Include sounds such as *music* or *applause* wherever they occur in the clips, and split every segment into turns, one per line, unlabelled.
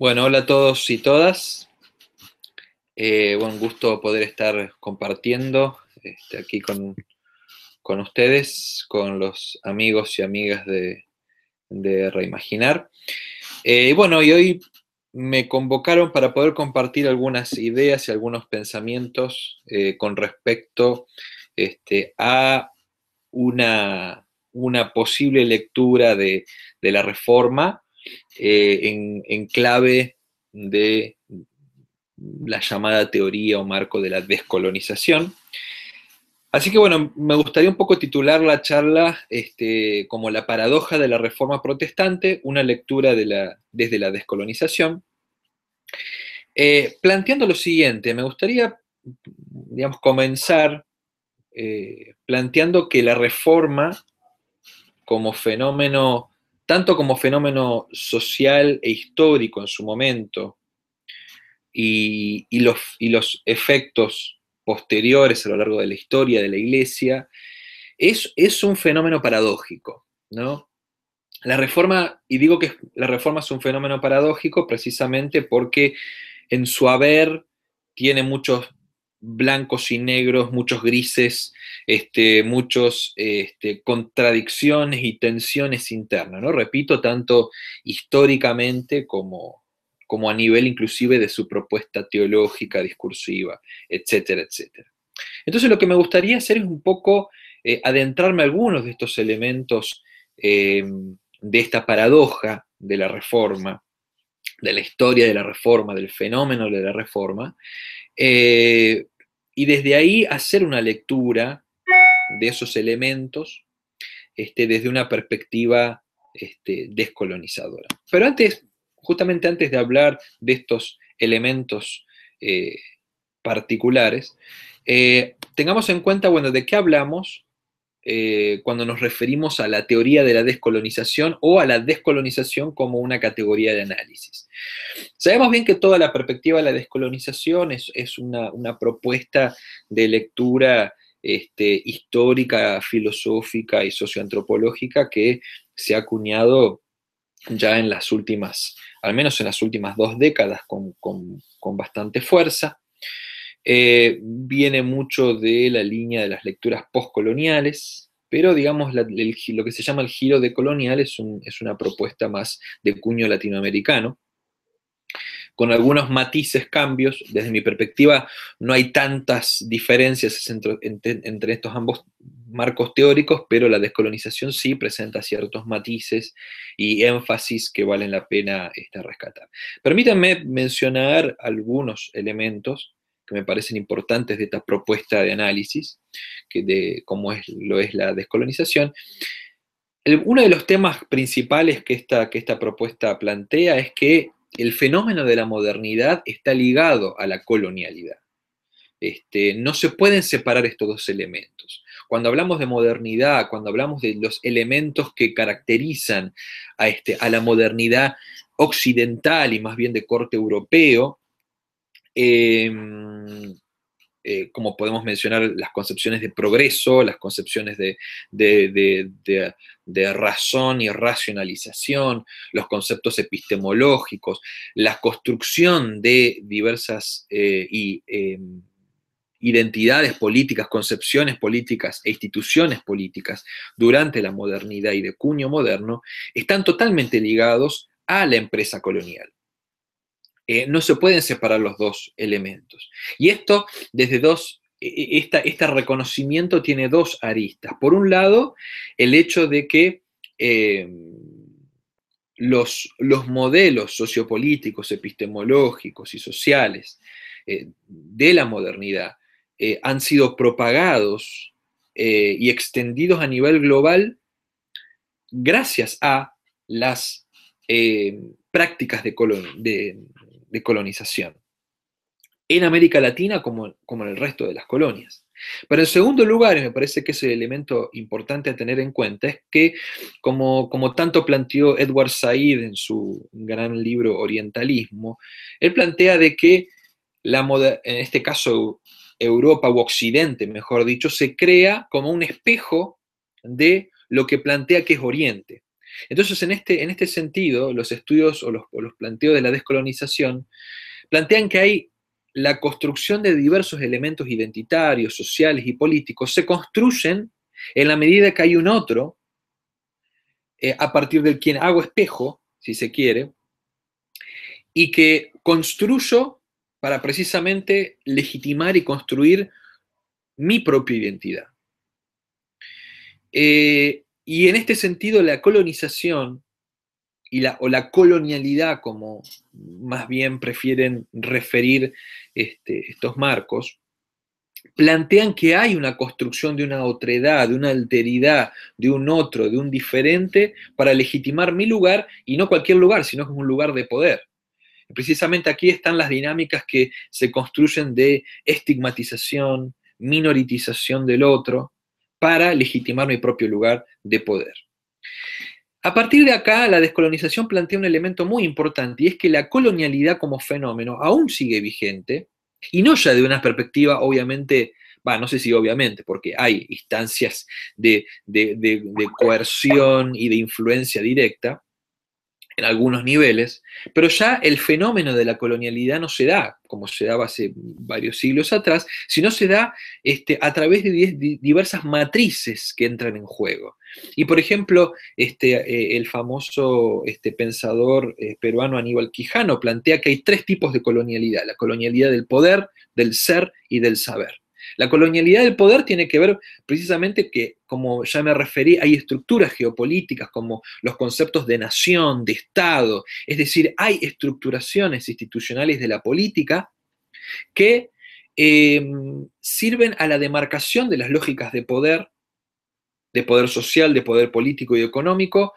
Bueno, hola a todos y todas. Eh, buen gusto poder estar compartiendo este, aquí con, ustedes, con los amigos y amigas de, Reimaginar. Eh, bueno, y hoy me convocaron para poder compartir algunas ideas y algunos pensamientos eh, con respecto este, a una, una, posible lectura de, de la reforma eh, en, clave de la llamada teoría o marco de la descolonización. Así que bueno, me gustaría un poco titular la charla este, como la paradoja de la reforma protestante, una lectura desde la descolonización, eh, planteando lo siguiente, me gustaría, digamos, comenzar eh, planteando que la reforma como fenómeno tanto como fenómeno social e histórico en su momento, y, los, efectos posteriores a lo largo de la historia de la Iglesia, es, es un fenómeno paradójico, ¿no? La reforma, y digo que la reforma es un fenómeno paradójico precisamente porque en su haber tiene muchos blancos y negros, muchos grises, este, muchos este, contradicciones y tensiones internas, ¿no? Repito, tanto históricamente como, como a nivel inclusive de su propuesta teológica, discursiva, etcétera, etcétera. Entonces lo que me gustaría hacer es un poco eh, adentrarme a algunos de estos elementos eh, de esta paradoja de la reforma, de la historia de la reforma, del fenómeno de la reforma, eh, y desde ahí hacer una lectura de esos elementos este, desde una perspectiva este, descolonizadora. Pero antes, justamente antes de hablar de estos elementos eh, particulares, eh, tengamos en cuenta, bueno, de qué hablamos eh, cuando nos referimos a la teoría de la descolonización o a la descolonización como una categoría de análisis. Sabemos bien que toda la perspectiva de la descolonización es, una, propuesta de lectura este, histórica, filosófica y socioantropológica que se ha acuñado ya en las últimas, al menos en las últimas dos décadas, con, bastante fuerza. Eh, viene mucho de la línea de las lecturas postcoloniales, pero digamos lo que se llama el giro de colonial es, una propuesta más de cuño latinoamericano con algunos matices, cambios. Desde mi perspectiva, no hay tantas diferencias entre, estos ambos marcos teóricos, pero la descolonización sí presenta ciertos matices y énfasis que valen la pena este, rescatar. Permítanme mencionar algunos elementos que me parecen importantes de esta propuesta de análisis, que de cómo es, lo es la descolonización. uno de los temas principales que esta, que esta propuesta plantea es que el fenómeno de la modernidad está ligado a la colonialidad. Este, no se pueden separar estos dos elementos. Cuando hablamos de modernidad, cuando hablamos de los elementos que caracterizan a, este, a la modernidad occidental y más bien de corte europeo, em, eh, como podemos mencionar las concepciones de progreso, las concepciones de, razón y racionalización, los conceptos epistemológicos, la construcción de diversas eh, em, identidades políticas, concepciones políticas e instituciones políticas durante la modernidad y de cuño moderno, están totalmente ligados a la empresa colonial. Eh, no se pueden separar los dos elementos. Y esto, desde dos, e, e, este reconocimiento tiene dos aristas. Por un lado, el hecho de que em, los, los, modelos sociopolíticos, epistemológicos y sociales eh, de la modernidad eh, han sido propagados y extendidos a nivel global gracias a las prácticas de, de, de colonización, en América Latina como, como en el resto de las colonias. Pero en segundo lugar, y me parece que es el elemento importante a tener en cuenta, es que, como, como tanto planteó Edward Said en su gran libro Orientalismo, él plantea de que la en este caso Europa u Occidente, mejor dicho, se crea como un espejo de lo que plantea que es Oriente. Entonces, en este, en este sentido, los estudios o los, planteos de la descolonización plantean que hay la construcción de diversos elementos identitarios, sociales y políticos, se construyen en la medida que hay un otro, eh, a partir del quien hago espejo, si se quiere, y que construyo para precisamente legitimar y construir mi propia identidad. Eh, y en este sentido, la colonización y la, o la colonialidad, como más bien prefieren referir este, estos marcos, plantean que hay una construcción de una otredad, de una alteridad, de un otro, de un diferente, para legitimar mi lugar, y no cualquier lugar, sino que es un lugar de poder. precisamente aquí están las dinámicas que se construyen de estigmatización, minoritización del otro, para legitimar mi propio lugar de poder. A partir de acá, la descolonización plantea un elemento muy importante y es que la colonialidad como fenómeno aún sigue vigente y no ya de una perspectiva, obviamente, no sé si obviamente, porque hay instancias de, de coerción y de influencia directa, en algunos niveles, pero ya el fenómeno de la colonialidad no se da como se daba hace varios siglos atrás, sino se da este, a través de diversas matrices que entran en juego. Y por ejemplo, este, eh, el famoso este, pensador eh, peruano Aníbal Quijano plantea que hay tres tipos de colonialidad, la colonialidad del poder, del ser y del saber. La colonialidad del poder tiene que ver precisamente que, como ya me referí, hay estructuras geopolíticas como los conceptos de nación, de Estado, es decir, hay estructuraciones institucionales de la política que em, sirven a la demarcación de las lógicas de poder, de poder social, de poder político y económico,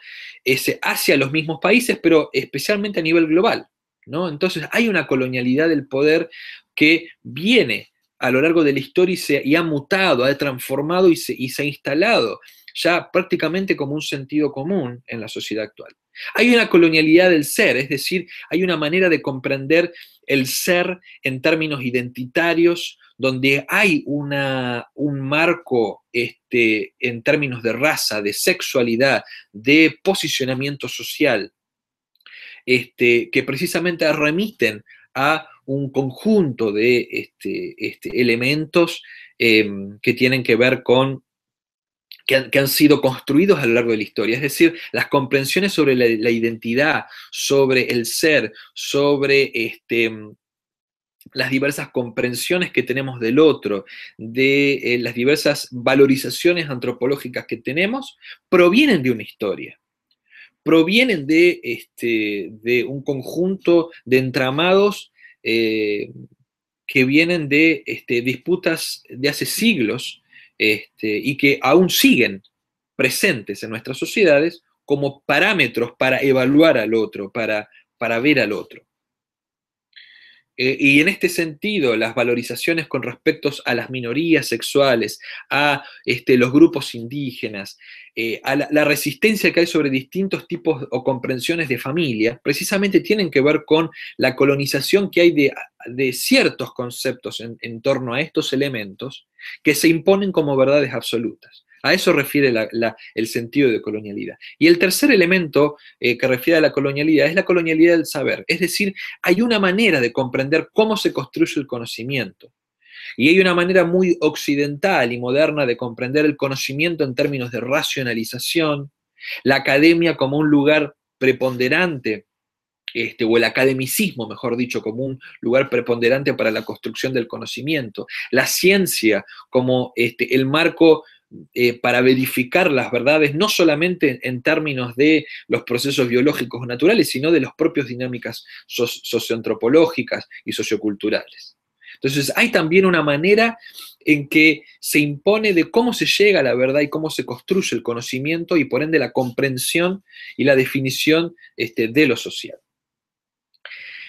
hacia los mismos países, pero especialmente a nivel global. ¿no? Entonces hay una colonialidad del poder que viene a lo largo de la historia y, se, ha mutado, ha transformado y se, y se ha instalado ya prácticamente como un sentido común en la sociedad actual. Hay una colonialidad del ser, es decir, hay una manera de comprender el ser en términos identitarios, donde hay una, un marco este, en términos de raza, de sexualidad, de posicionamiento social, este, que precisamente remiten a un conjunto de este, este, elementos em, que tienen que ver con que han, sido construidos a lo largo de la historia. Es decir, las comprensiones sobre la, identidad, sobre el ser, sobre este, las diversas comprensiones que tenemos del otro, de eh, las diversas valorizaciones antropológicas que tenemos, provienen de una historia provienen de, este, de un conjunto de entramados eh, que vienen de este, disputas de hace siglos este, y que aún siguen presentes en nuestras sociedades como parámetros para evaluar al otro, para, para ver al otro. Eh, y en este sentido, las valorizaciones con respecto a las minorías sexuales, a este, los grupos indígenas, eh, a la, resistencia que hay sobre distintos tipos o comprensiones de familia, precisamente tienen que ver con la colonización que hay de, ciertos conceptos en torno a estos elementos que se imponen como verdades absolutas. A eso refiere el sentido de colonialidad. Y el tercer elemento eh, que refiere a la colonialidad es la colonialidad del saber. Es decir, hay una manera de comprender cómo se construye el conocimiento. Y hay una manera muy occidental y moderna de comprender el conocimiento en términos de racionalización, la academia como un lugar preponderante este, o el academicismo, mejor dicho, como un lugar preponderante para la construcción del conocimiento, la ciencia como este, el marco eh, para verificar las verdades, no solamente en términos de los procesos biológicos naturales, sino de las propias dinámicas socioantropológicas y socioculturales. Entonces, hay también una manera en que se impone de cómo se llega a la verdad y cómo se construye el conocimiento y por ende la comprensión y la definición este, de lo social.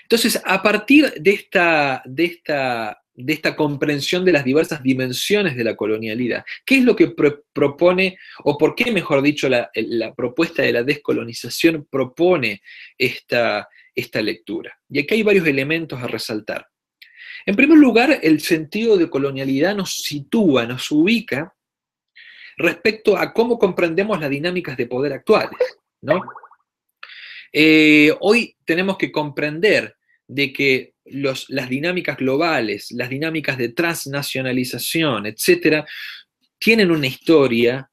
Entonces, a partir de esta, de esta de esta comprensión de las diversas dimensiones de la colonialidad. ¿Qué es lo que propone, o por qué, mejor dicho, la, propuesta de la descolonización propone esta, esta lectura? Y aquí hay varios elementos a resaltar. En primer lugar, el sentido de colonialidad nos sitúa, nos ubica respecto a cómo comprendemos las dinámicas de poder actuales. ¿no? Eh, hoy tenemos que comprender de que las dinámicas globales, las dinámicas de transnacionalización, etcétera, tienen una historia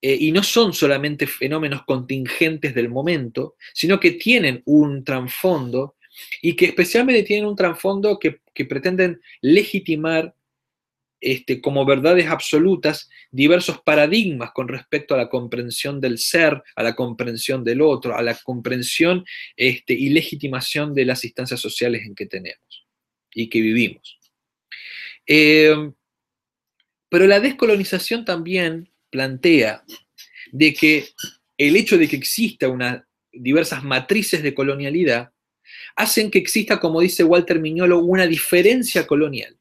eh, y no son solamente fenómenos contingentes del momento, sino que tienen un trasfondo y que especialmente tienen un trasfondo que, que pretenden legitimar este, como verdades absolutas diversos paradigmas con respecto a la comprensión del ser, a la comprensión del otro, a la comprensión este, y legitimación de las instancias sociales en que tenemos y que vivimos. Eh, pero la descolonización también plantea de que el hecho de que exista una, diversas matrices de colonialidad hacen que exista, como dice Walter Miñolo, una diferencia colonial.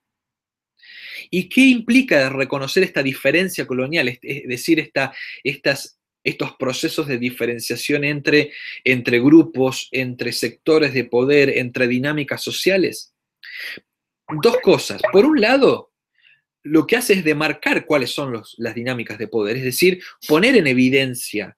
¿Y qué implica reconocer esta diferencia colonial? Es decir, esta, estas, estos procesos de diferenciación entre, entre grupos, entre sectores de poder, entre dinámicas sociales. Dos cosas. Por un lado, lo que hace es demarcar cuáles son las dinámicas de poder, es decir, poner en evidencia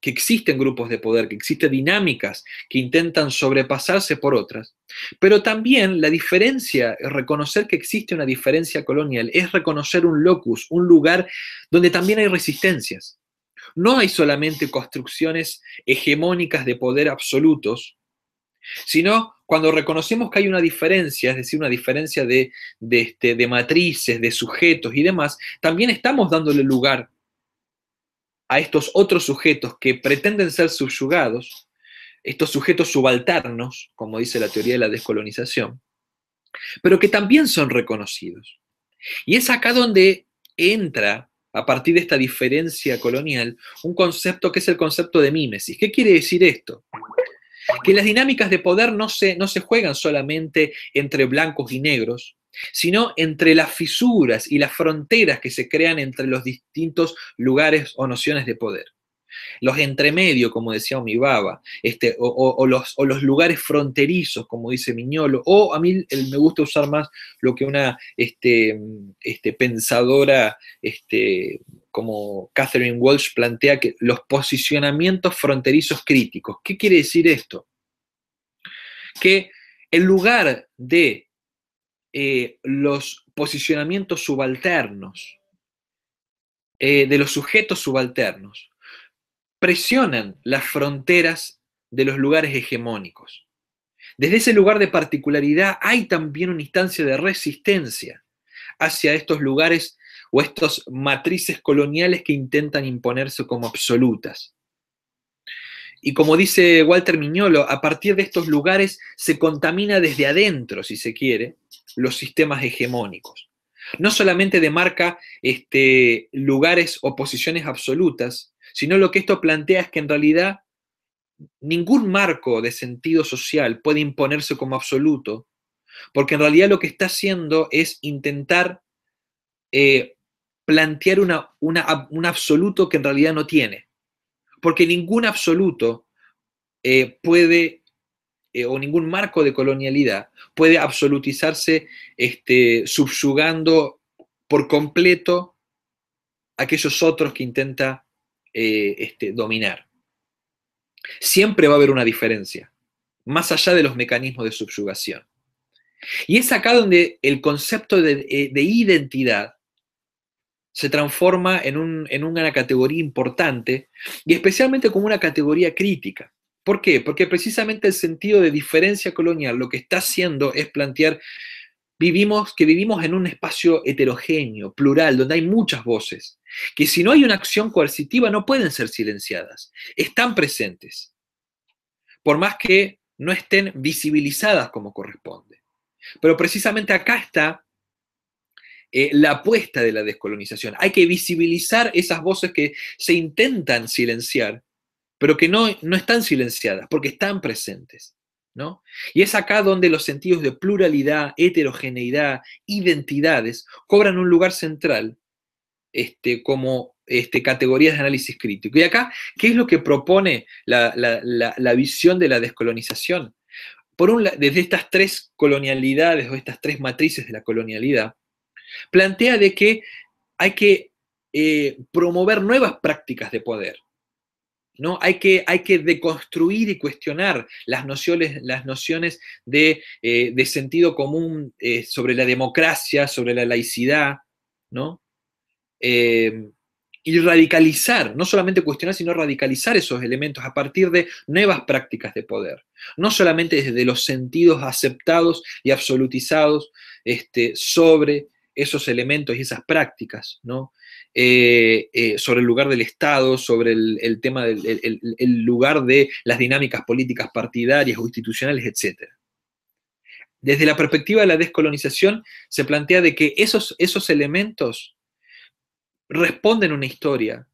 que existen grupos de poder, que existen dinámicas que intentan sobrepasarse por otras, pero también la diferencia, reconocer que existe una diferencia colonial, es reconocer un locus, un lugar donde también hay resistencias. No hay solamente construcciones hegemónicas de poder absolutos, sino cuando reconocemos que hay una diferencia, es decir, una diferencia de, de, este, de matrices, de sujetos y demás, también estamos dándole lugar a estos otros sujetos que pretenden ser subyugados, estos sujetos subalternos, como dice la teoría de la descolonización, pero que también son reconocidos. Y es acá donde entra, a partir de esta diferencia colonial, un concepto que es el concepto de mímesis. ¿Qué quiere decir esto? Que las dinámicas de poder no se, no se juegan solamente entre blancos y negros, sino entre las fisuras y las fronteras que se crean entre los distintos lugares o nociones de poder. Los entremedios, como decía Omibaba, este, o, los, los, lugares fronterizos, como dice Miñolo, o a mí me gusta usar más lo que una este, este, pensadora este, como Catherine Walsh plantea, que los posicionamientos fronterizos críticos. ¿Qué quiere decir esto? Que el lugar de eh, los posicionamientos subalternos eh, de los sujetos subalternos presionan las fronteras de los lugares hegemónicos. Desde ese lugar de particularidad hay también una instancia de resistencia hacia estos lugares o estas matrices coloniales que intentan imponerse como absolutas. Y como dice Walter Miñolo, a partir de estos lugares se contamina desde adentro, si se quiere, los sistemas hegemónicos. No solamente demarca este, lugares o posiciones absolutas, sino lo que esto plantea es que en realidad ningún marco de sentido social puede imponerse como absoluto, porque en realidad lo que está haciendo es intentar eh, plantear un absoluto que en realidad no tiene, porque ningún absoluto eh, puede eh, o ningún marco de colonialidad puede absolutizarse este, subyugando por completo aquellos otros que intenta eh, este, dominar. Siempre va a haber una diferencia, más allá de los mecanismos de subyugación. Y es acá donde el concepto de, identidad se transforma en, en, una categoría importante y especialmente como una categoría crítica. ¿Por qué? Porque precisamente el sentido de diferencia colonial lo que está haciendo es plantear vivimos, que vivimos en un espacio heterogéneo, plural, donde hay muchas voces, que si no hay una acción coercitiva no pueden ser silenciadas, están presentes, por más que no estén visibilizadas como corresponde. Pero precisamente acá está eh, la apuesta de la descolonización. Hay que visibilizar esas voces que se intentan silenciar pero que no, no están silenciadas, porque están presentes. ¿no? Y es acá donde los sentidos de pluralidad, heterogeneidad, identidades cobran un lugar central este, como este, categorías de análisis crítico. Y acá, ¿qué es lo que propone la, la visión de la descolonización? Por un desde estas tres colonialidades o estas tres matrices de la colonialidad, plantea de que hay que eh, promover nuevas prácticas de poder ¿no? Hay que, hay que deconstruir y cuestionar las nociones, las nociones de, eh, sentido común eh, sobre la democracia, sobre la laicidad, ¿no? Y radicalizar, no solamente cuestionar, sino radicalizar esos elementos a partir de nuevas prácticas de poder. No solamente desde los sentidos aceptados y absolutizados este, sobre esos elementos y esas prácticas, ¿no? Eh, eh, sobre el lugar del Estado, sobre el, tema del el, lugar de las dinámicas políticas partidarias o institucionales, etc. Desde la perspectiva de la descolonización se plantea de que esos, esos elementos responden a una historia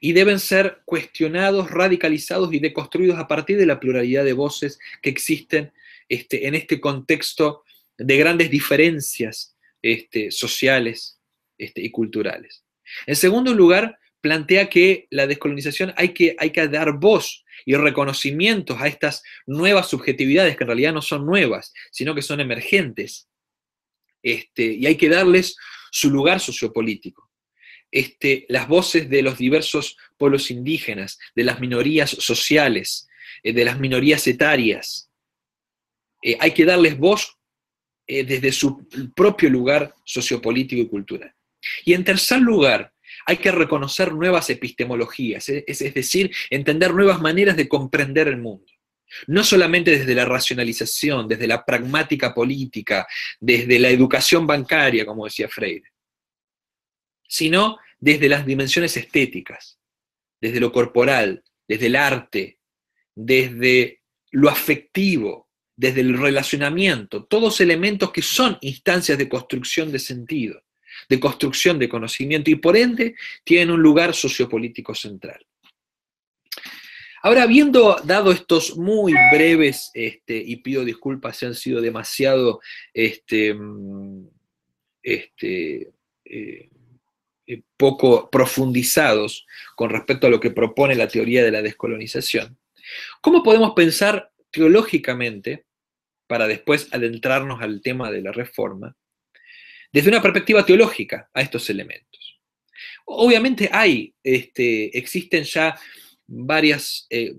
y deben ser cuestionados, radicalizados y deconstruidos a partir de la pluralidad de voces que existen este, en este contexto de grandes diferencias este, sociales este, y culturales. En segundo lugar, plantea que la descolonización hay que, hay que dar voz y reconocimientos a estas nuevas subjetividades, que en realidad no son nuevas, sino que son emergentes. Este, y hay que darles su lugar sociopolítico. Este, las voces de los diversos pueblos indígenas, de las minorías sociales, eh, de las minorías etarias. Eh, hay que darles voz eh, desde su propio lugar sociopolítico y cultural. Y en tercer lugar, hay que reconocer nuevas epistemologías, es, es decir, entender nuevas maneras de comprender el mundo. No solamente desde la racionalización, desde la pragmática política, desde la educación bancaria, como decía Freire, sino desde las dimensiones estéticas, desde lo corporal, desde el arte, desde lo afectivo, desde el relacionamiento, todos elementos que son instancias de construcción de sentido, de construcción de conocimiento y por ende tienen un lugar sociopolítico central. Ahora, habiendo dado estos muy breves, este, y pido disculpas si han sido demasiado este, mm, este, eh, eh, poco profundizados con respecto a lo que propone la teoría de la descolonización, ¿cómo podemos pensar teológicamente para después adentrarnos al tema de la reforma, desde una perspectiva teológica a estos elementos. Obviamente hay, este, existen ya varias eh,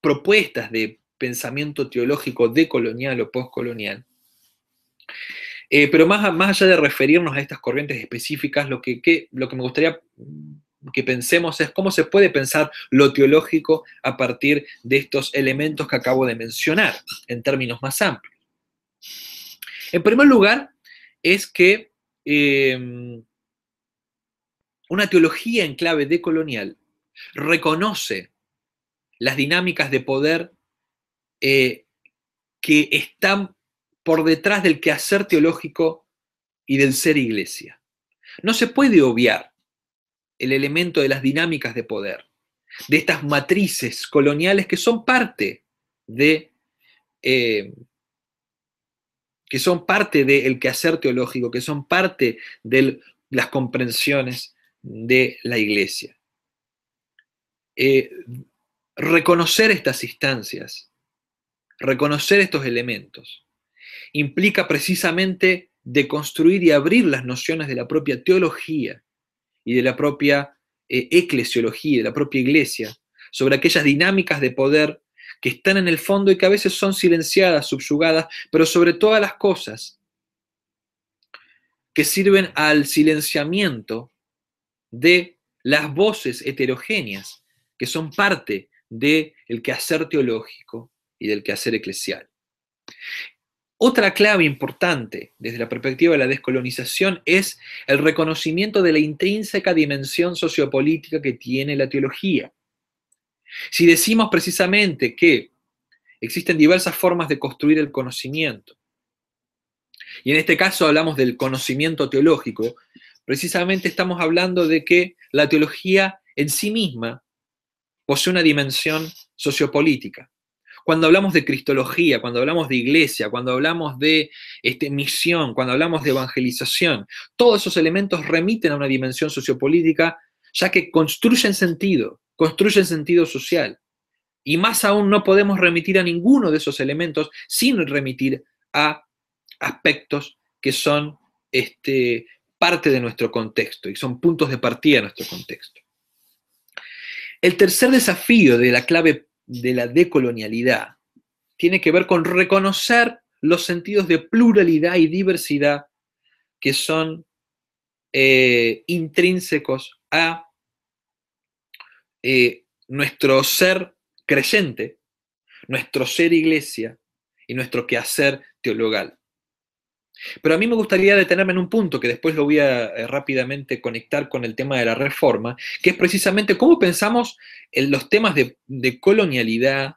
propuestas de pensamiento teológico decolonial o postcolonial, eh, pero más, más allá de referirnos a estas corrientes específicas, lo que, lo que me gustaría que pensemos es cómo se puede pensar lo teológico a partir de estos elementos que acabo de mencionar, en términos más amplios. En primer lugar, es que em, una teología en clave decolonial reconoce las dinámicas de poder eh, que están por detrás del quehacer teológico y del ser iglesia. No se puede obviar el elemento de las dinámicas de poder, de estas matrices coloniales que son parte de, eh, que son parte del quehacer teológico, que son parte de las comprensiones de la iglesia. Eh, reconocer estas instancias, reconocer estos elementos, implica precisamente deconstruir y abrir las nociones de la propia teología y de la propia eh, eclesiología, de la propia iglesia, sobre aquellas dinámicas de poder que están en el fondo y que a veces son silenciadas, subyugadas, pero sobre todas las cosas que sirven al silenciamiento de las voces heterogéneas que son parte del quehacer teológico y del quehacer eclesial. Otra clave importante desde la perspectiva de la descolonización es el reconocimiento de la intrínseca dimensión sociopolítica que tiene la teología. Si decimos precisamente que existen diversas formas de construir el conocimiento, y en este caso hablamos del conocimiento teológico, precisamente estamos hablando de que la teología en sí misma posee una dimensión sociopolítica. Cuando hablamos de cristología, cuando hablamos de iglesia, cuando hablamos de este, misión, cuando hablamos de evangelización, todos esos elementos remiten a una dimensión sociopolítica, ya que construyen sentido, construyen sentido social. Y más aún no podemos remitir a ninguno de esos elementos sin remitir a aspectos que son este, parte de nuestro contexto y son puntos de partida de nuestro contexto. El tercer desafío de la clave de la decolonialidad tiene que ver con reconocer los sentidos de pluralidad y diversidad que son eh, intrínsecos a eh, nuestro ser creyente, nuestro ser iglesia y nuestro quehacer teologal. Pero a mí me gustaría detenerme en un punto que después lo voy a eh, rápidamente conectar con el tema de la reforma, que es precisamente cómo pensamos en los temas de, colonialidad,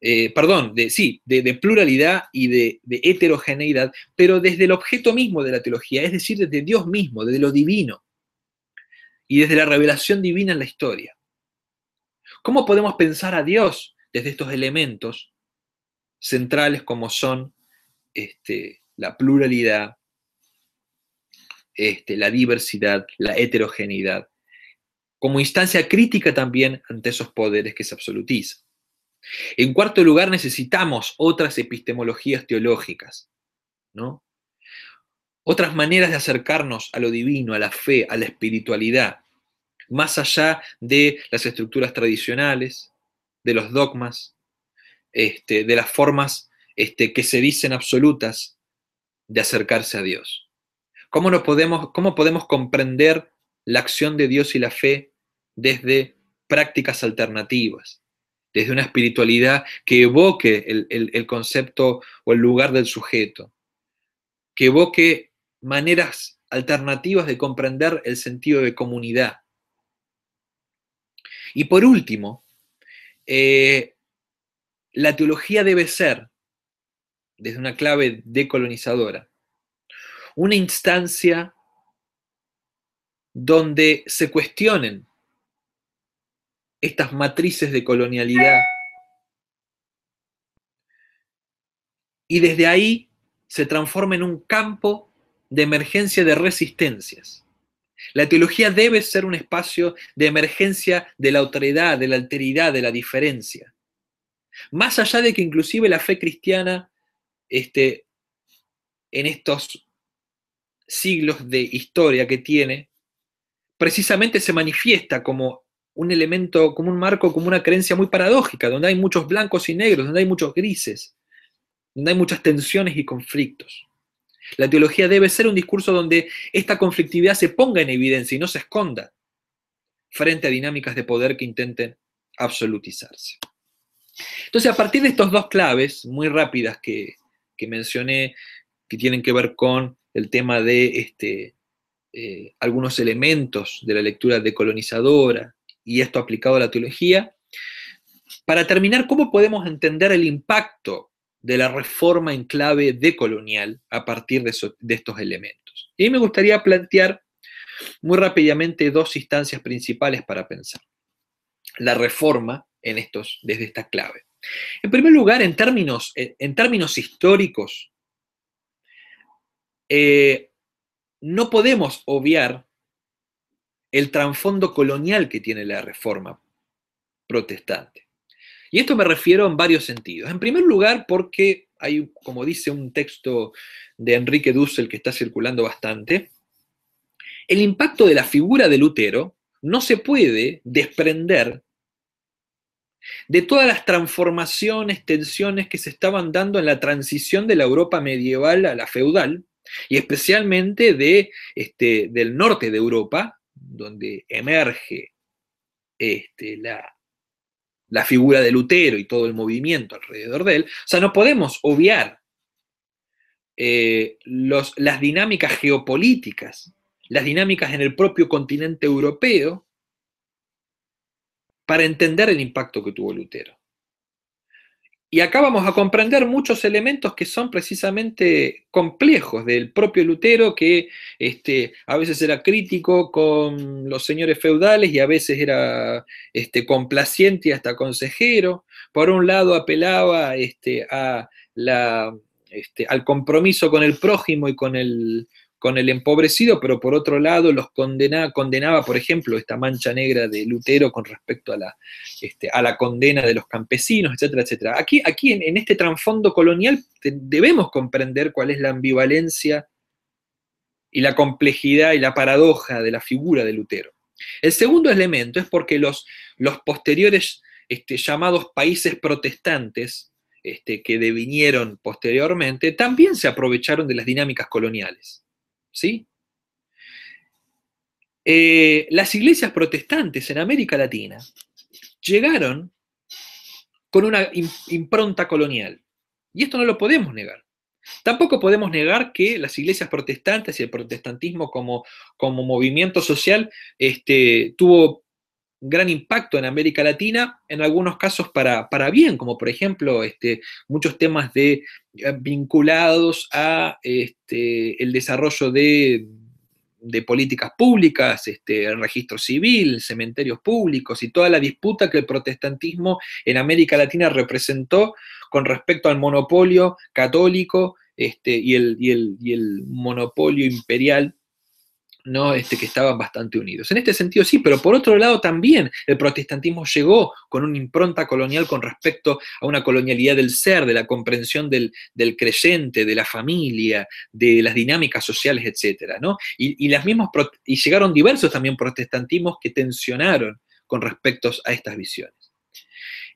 eh, perdón, de, sí, de, pluralidad y de, heterogeneidad, pero desde el objeto mismo de la teología, es decir, desde Dios mismo, desde lo divino y desde la revelación divina en la historia. ¿Cómo podemos pensar a Dios desde estos elementos centrales como son este, la pluralidad, este, la diversidad, la heterogeneidad, como instancia crítica también ante esos poderes que se absolutizan. En cuarto lugar, necesitamos otras epistemologías teológicas, ¿no? Otras maneras de acercarnos a lo divino, a la fe, a la espiritualidad, más allá de las estructuras tradicionales, de los dogmas, este, de las formas este, que se dicen absolutas de acercarse a Dios. ¿Cómo, podemos, ¿Cómo podemos comprender la acción de Dios y la fe desde prácticas alternativas, desde una espiritualidad que evoque el, el concepto o el lugar del sujeto, que evoque maneras alternativas de comprender el sentido de comunidad, y por último, eh, la teología debe ser, desde una clave decolonizadora, una instancia donde se cuestionen estas matrices de colonialidad. Y desde ahí se transforma en un campo de emergencia de resistencias. La teología debe ser un espacio de emergencia de la autoridad, de la alteridad, de la diferencia. Más allá de que inclusive la fe cristiana este, en estos siglos de historia que tiene, precisamente se manifiesta como un elemento, como un marco, como una creencia muy paradójica, donde hay muchos blancos y negros, donde hay muchos grises, donde hay muchas tensiones y conflictos. La teología debe ser un discurso donde esta conflictividad se ponga en evidencia y no se esconda frente a dinámicas de poder que intenten absolutizarse. Entonces, a partir de estas dos claves muy rápidas que, mencioné, que tienen que ver con el tema de este, eh, algunos elementos de la lectura decolonizadora y esto aplicado a la teología, para terminar, ¿cómo podemos entender el impacto de la reforma en clave decolonial a partir de, estos elementos. Y me gustaría plantear muy rápidamente dos instancias principales para pensar. La reforma en estos, desde esta clave. En primer lugar, en términos, en términos históricos, eh, no podemos obviar el trasfondo colonial que tiene la reforma protestante. Y esto me refiero en varios sentidos. En primer lugar, porque hay, como dice un texto de Enrique Dussel que está circulando bastante, el impacto de la figura de Lutero no se puede desprender de todas las transformaciones, tensiones que se estaban dando en la transición de la Europa medieval a la feudal, y especialmente de, este, del norte de Europa, donde emerge este, la, la figura de Lutero y todo el movimiento alrededor de él. O sea, no podemos obviar eh, las dinámicas geopolíticas, las dinámicas en el propio continente europeo, para entender el impacto que tuvo Lutero. Y acá vamos a comprender muchos elementos que son precisamente complejos del propio Lutero, que este, a veces era crítico con los señores feudales y a veces era este, complaciente y hasta consejero. Por un lado apelaba este, a la, este, al compromiso con el prójimo y con el, con el empobrecido, pero por otro lado los condenaba, condenaba, por ejemplo, esta mancha negra de Lutero con respecto a la, este, a la condena de los campesinos, etcétera, etcétera. Aquí, aquí en, en este trasfondo colonial debemos comprender cuál es la ambivalencia y la complejidad y la paradoja de la figura de Lutero. El segundo elemento es porque los, los posteriores este, llamados países protestantes, este, que devinieron posteriormente, también se aprovecharon de las dinámicas coloniales. ¿Sí? Eh, las iglesias protestantes en América Latina llegaron con una impronta colonial. Y esto no lo podemos negar. Tampoco podemos negar que las iglesias protestantes y el protestantismo como, como movimiento social este, tuvo gran impacto en América Latina, en algunos casos para, bien, como por ejemplo este, muchos temas de, eh, vinculados a este, el desarrollo de, de políticas públicas, este, el registro civil, cementerios públicos y toda la disputa que el protestantismo en América Latina representó con respecto al monopolio católico este, y, el, y el monopolio imperial ¿no? Este, que estaban bastante unidos. En este sentido sí, pero por otro lado también el protestantismo llegó con una impronta colonial con respecto a una colonialidad del ser, de la comprensión del, creyente, de la familia, de las dinámicas sociales, etc. ¿no? Y, las mismas, y llegaron diversos también protestantismos que tensionaron con respecto a estas visiones.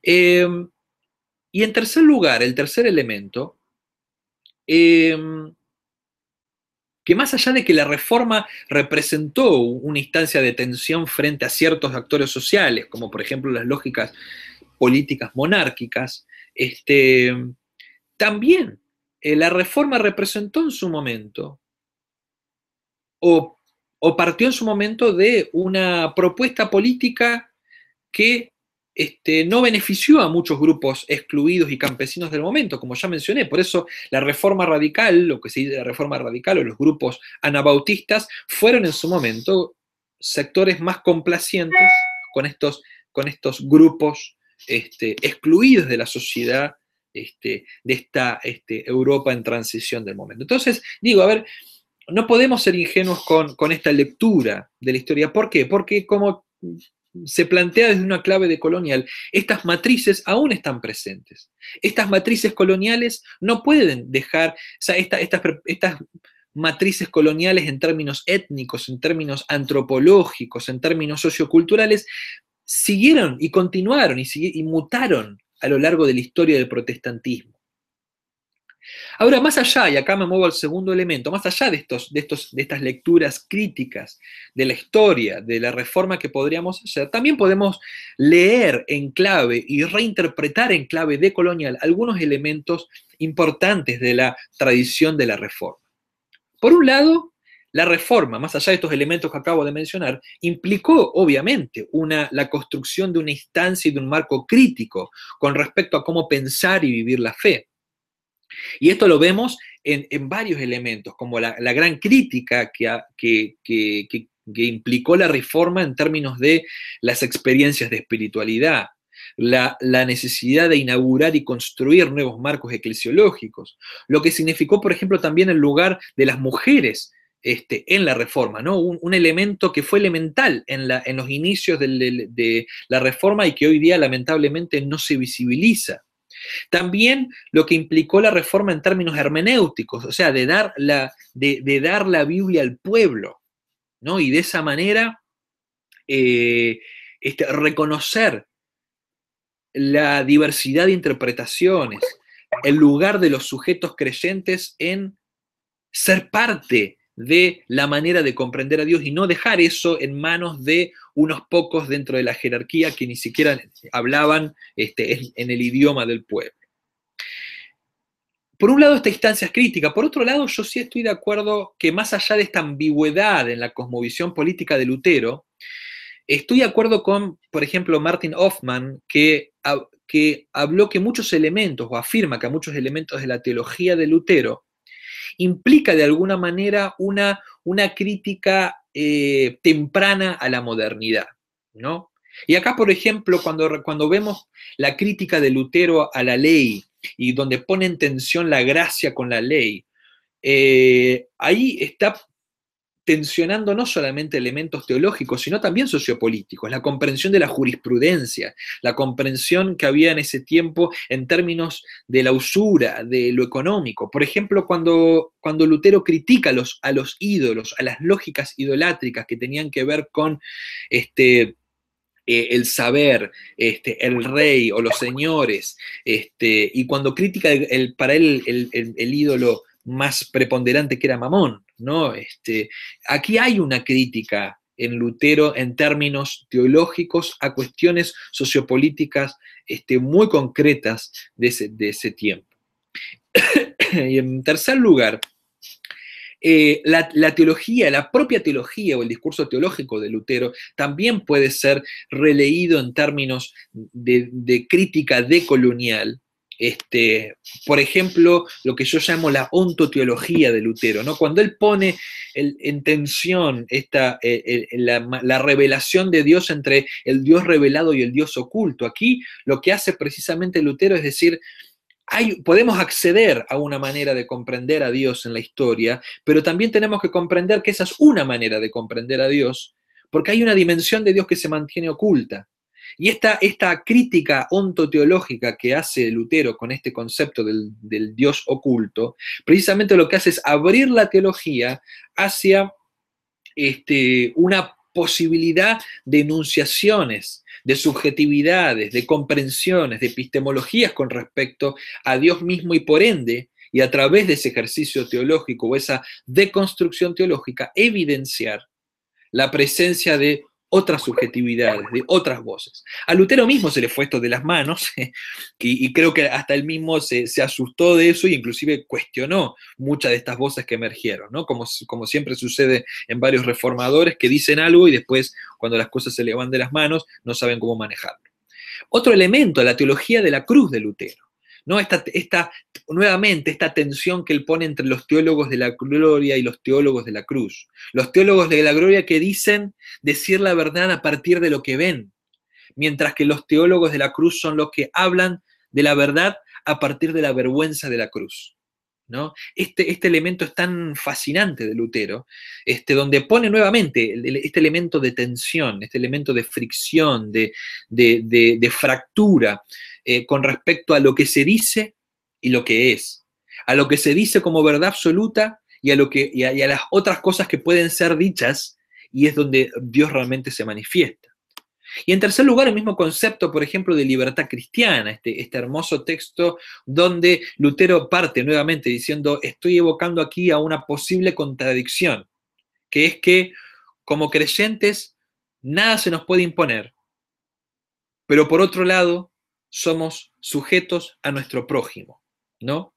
Em, y en tercer lugar, el tercer elemento, em, que más allá de que la reforma representó una instancia de tensión frente a ciertos actores sociales, como por ejemplo las lógicas políticas monárquicas, este, también eh, la reforma representó en su momento, o, o partió en su momento de una propuesta política que este, no benefició a muchos grupos excluidos y campesinos del momento, como ya mencioné. Por eso la reforma radical, lo que se dice la reforma radical o los grupos anabautistas, fueron en su momento sectores más complacientes con estos, con estos grupos este, excluidos de la sociedad este, de esta Europa en transición del momento. Entonces, digo, a ver, no podemos ser ingenuos con, con esta lectura de la historia. ¿Por qué? Porque como se plantea desde una clave de colonial, estas matrices aún están presentes. Estas matrices coloniales no pueden dejar, o sea, estas, estas matrices coloniales en términos étnicos, en términos antropológicos, en términos socioculturales, siguieron y continuaron y, y mutaron a lo largo de la historia del protestantismo. Ahora, más allá, y acá me muevo al segundo elemento, más allá de, estos, de, estos, de estas lecturas críticas de la historia, de la reforma que podríamos hacer, también podemos leer en clave y reinterpretar en clave de colonial algunos elementos importantes de la tradición de la reforma. Por un lado, la reforma, más allá de estos elementos que acabo de mencionar, implicó obviamente una, la construcción de una instancia y de un marco crítico con respecto a cómo pensar y vivir la fe. Y esto lo vemos en, varios elementos, como la, gran crítica que, implicó la reforma en términos de las experiencias de espiritualidad, la, necesidad de inaugurar y construir nuevos marcos eclesiológicos, lo que significó, por ejemplo, también el lugar de las mujeres este, en la reforma, ¿no? Un, elemento que fue elemental en, los inicios de, la reforma y que hoy día lamentablemente no se visibiliza. También lo que implicó la reforma en términos hermenéuticos, o sea, de dar la, de, dar la Biblia al pueblo, ¿no? Y de esa manera eh, este, reconocer la diversidad de interpretaciones, el lugar de los sujetos creyentes en ser parte de la manera de comprender a Dios y no dejar eso en manos de unos pocos dentro de la jerarquía que ni siquiera hablaban este, en el idioma del pueblo. Por un lado, esta instancia es crítica. Por otro lado, yo sí estoy de acuerdo que más allá de esta ambigüedad en la cosmovisión política de Lutero, estoy de acuerdo con, por ejemplo, Martin Hoffman, que, que habló que muchos elementos, o afirma que muchos elementos de la teología de Lutero implica de alguna manera una, una crítica eh, temprana a la modernidad, ¿no? Y acá, por ejemplo, cuando, cuando vemos la crítica de Lutero a la ley y donde pone en tensión la gracia con la ley, eh, ahí está tensionando no solamente elementos teológicos, sino también sociopolíticos, la comprensión de la jurisprudencia, la comprensión que había en ese tiempo en términos de la usura, de lo económico. Por ejemplo, cuando, cuando Lutero critica a los, a los ídolos, a las lógicas idolátricas que tenían que ver con este, eh, el saber, este, el rey o los señores, este, y cuando critica el, para él el, ídolo más preponderante que era Mamón, ¿no? Este, aquí hay una crítica en Lutero en términos teológicos a cuestiones sociopolíticas este, muy concretas de ese, de ese tiempo. *coughs* y en tercer lugar, eh, la, teología, la propia teología o el discurso teológico de Lutero también puede ser releído en términos de, crítica decolonial. Este, por ejemplo, lo que yo llamo la ontoteología de Lutero, ¿no? Cuando él pone en tensión esta, la, la, revelación de Dios entre el Dios revelado y el Dios oculto. Aquí lo que hace precisamente Lutero es decir, podemos acceder a una manera de comprender a Dios en la historia, pero también tenemos que comprender que esa es una manera de comprender a Dios, porque hay una dimensión de Dios que se mantiene oculta. Y esta, esta crítica ontoteológica que hace Lutero con este concepto del, del Dios oculto, precisamente lo que hace es abrir la teología hacia este, una posibilidad de enunciaciones, de subjetividades, de comprensiones, de epistemologías con respecto a Dios mismo y por ende, y a través de ese ejercicio teológico o esa deconstrucción teológica, evidenciar la presencia de otras subjetividades, de otras voces. A Lutero mismo se le fue esto de las manos *laughs* y, creo que hasta él mismo se, asustó de eso y inclusive cuestionó muchas de estas voces que emergieron, ¿no? Como, como siempre sucede en varios reformadores que dicen algo y después cuando las cosas se le van de las manos no saben cómo manejarlo. Otro elemento, la teología de la cruz de Lutero. ¿No? Esta, esta, nuevamente, esta tensión que él pone entre los teólogos de la gloria y los teólogos de la cruz. Los teólogos de la gloria que dicen decir la verdad a partir de lo que ven, mientras que los teólogos de la cruz son los que hablan de la verdad a partir de la vergüenza de la cruz. ¿No? Este, este elemento es tan fascinante de Lutero, este, donde pone nuevamente este elemento de tensión, este elemento de fricción, de, de fractura, eh, con respecto a lo que se dice y lo que es, a lo que se dice como verdad absoluta y a, lo que, y a, las otras cosas que pueden ser dichas y es donde Dios realmente se manifiesta. Y en tercer lugar, el mismo concepto, por ejemplo, de libertad cristiana, este, este, hermoso texto donde Lutero parte nuevamente diciendo, estoy evocando aquí a una posible contradicción, que es que como creyentes nada se nos puede imponer, pero por otro lado, somos sujetos a nuestro prójimo, ¿no?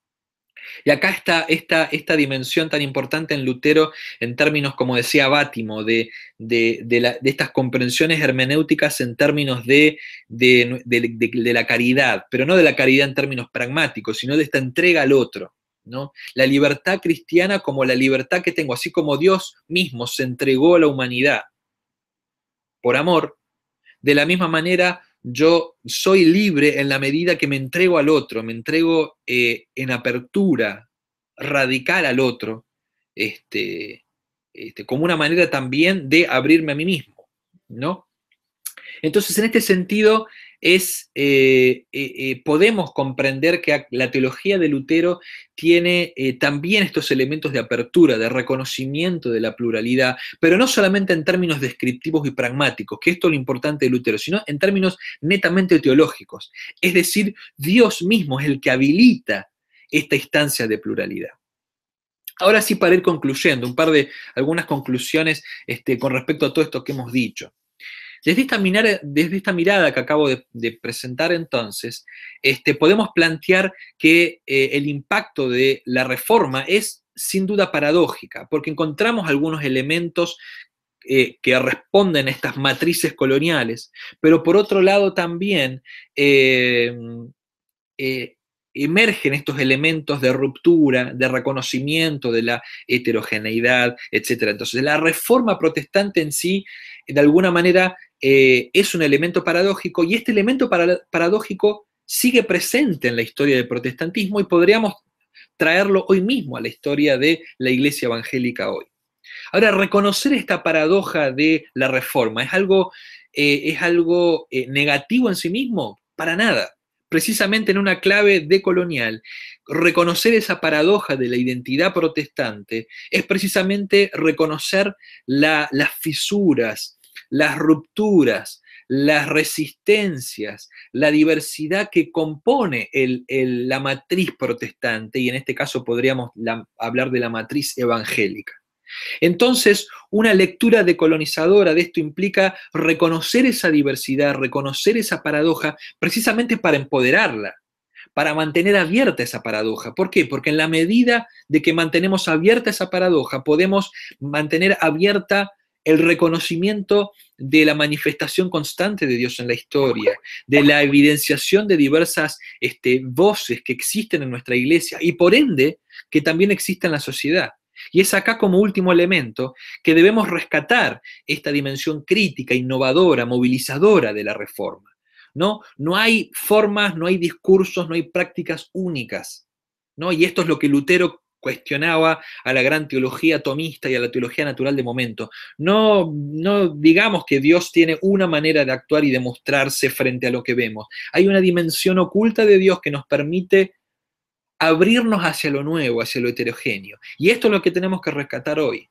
Y acá está esta, dimensión tan importante en Lutero en términos, como decía Bátimo, de, de, estas comprensiones hermenéuticas en términos de, la caridad, pero no de la caridad en términos pragmáticos, sino de esta entrega al otro. ¿no? La libertad cristiana como la libertad que tengo, así como Dios mismo se entregó a la humanidad por amor, de la misma manera yo soy libre en la medida que me entrego al otro, me entrego eh, en apertura radical al otro, este, este, como una manera también de abrirme a mí mismo, ¿no? Entonces, en este sentido, es, eh, eh, podemos comprender que la teología de Lutero tiene eh, también estos elementos de apertura, de reconocimiento de la pluralidad, pero no solamente en términos descriptivos y pragmáticos, que esto es lo importante de Lutero, sino en términos netamente teológicos. Es decir, Dios mismo es el que habilita esta instancia de pluralidad. Ahora sí, para ir concluyendo, un par de algunas conclusiones este, con respecto a todo esto que hemos dicho. Desde esta, mirada, que acabo de, presentar entonces, este, podemos plantear que eh, el impacto de la reforma es sin duda paradójica, porque encontramos algunos elementos eh, que responden a estas matrices coloniales, pero por otro lado también eh, emergen estos elementos de ruptura, de reconocimiento de la heterogeneidad, etc. Entonces, la reforma protestante en sí, de alguna manera, eh, es un elemento paradójico y este elemento paradójico sigue presente en la historia del protestantismo y podríamos traerlo hoy mismo a la historia de la iglesia evangélica hoy. Ahora, reconocer esta paradoja de la reforma es algo, eh, es algo eh, negativo en sí mismo, para nada. Precisamente en una clave decolonial, reconocer esa paradoja de la identidad protestante es precisamente reconocer las fisuras, las rupturas, las resistencias, la diversidad que compone la matriz protestante, y en este caso podríamos hablar de la matriz evangélica. Entonces, una lectura decolonizadora de esto implica reconocer esa diversidad, reconocer esa paradoja, precisamente para empoderarla, para mantener abierta esa paradoja. ¿Por qué? Porque en la medida de que mantenemos abierta esa paradoja, podemos mantener abierta el reconocimiento de la manifestación constante de Dios en la historia, de la evidenciación de diversas este, voces que existen en nuestra iglesia y por ende que también existen en la sociedad. Y es acá como último elemento que debemos rescatar esta dimensión crítica, innovadora, movilizadora de la reforma. ¿no? no hay formas, no hay discursos, no hay prácticas únicas. ¿no? Y esto es lo que Lutero cuestionaba a la gran teología tomista y a la teología natural de momento. No, no digamos que Dios tiene una manera de actuar y de mostrarse frente a lo que vemos. Hay una dimensión oculta de Dios que nos permite abrirnos hacia lo nuevo, hacia lo heterogéneo. Y esto es lo que tenemos que rescatar hoy.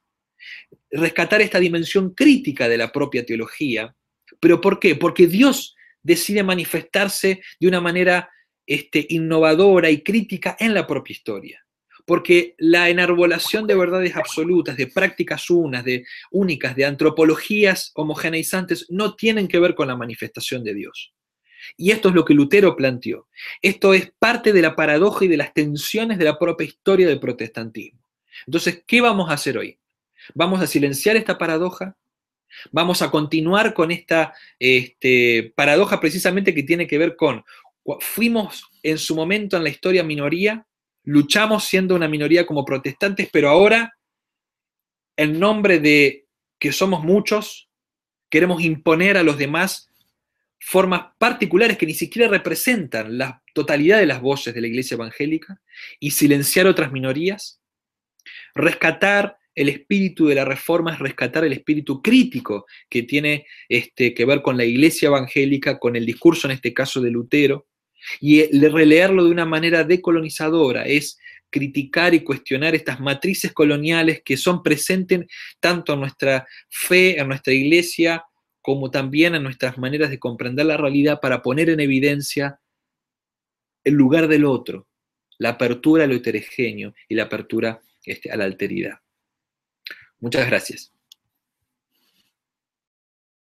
Rescatar esta dimensión crítica de la propia teología. ¿Pero por qué? Porque Dios decide manifestarse de una manera este, innovadora y crítica en la propia historia porque la enarbolación de verdades absolutas, de prácticas unas, de únicas, de antropologías homogeneizantes, no tienen que ver con la manifestación de Dios. Y esto es lo que Lutero planteó. Esto es parte de la paradoja y de las tensiones de la propia historia del protestantismo. Entonces, ¿qué vamos a hacer hoy? ¿Vamos a silenciar esta paradoja? ¿Vamos a continuar con esta este, paradoja precisamente que tiene que ver con, fuimos en su momento en la historia minoría, luchamos siendo una minoría como protestantes, pero ahora, en nombre de que somos muchos, queremos imponer a los demás formas particulares que ni siquiera representan la totalidad de las voces de la iglesia evangélica y silenciar otras minorías. Rescatar el espíritu de la reforma es rescatar el espíritu crítico que tiene este, que ver con la iglesia evangélica, con el discurso en este caso de Lutero, y releerlo de una manera decolonizadora es criticar y cuestionar estas matrices coloniales que son presentes tanto en nuestra fe, en nuestra iglesia, como también en nuestras maneras de comprender la realidad para poner en evidencia el lugar del otro, la apertura a lo heterogéneo y la apertura este, a la alteridad. Muchas gracias.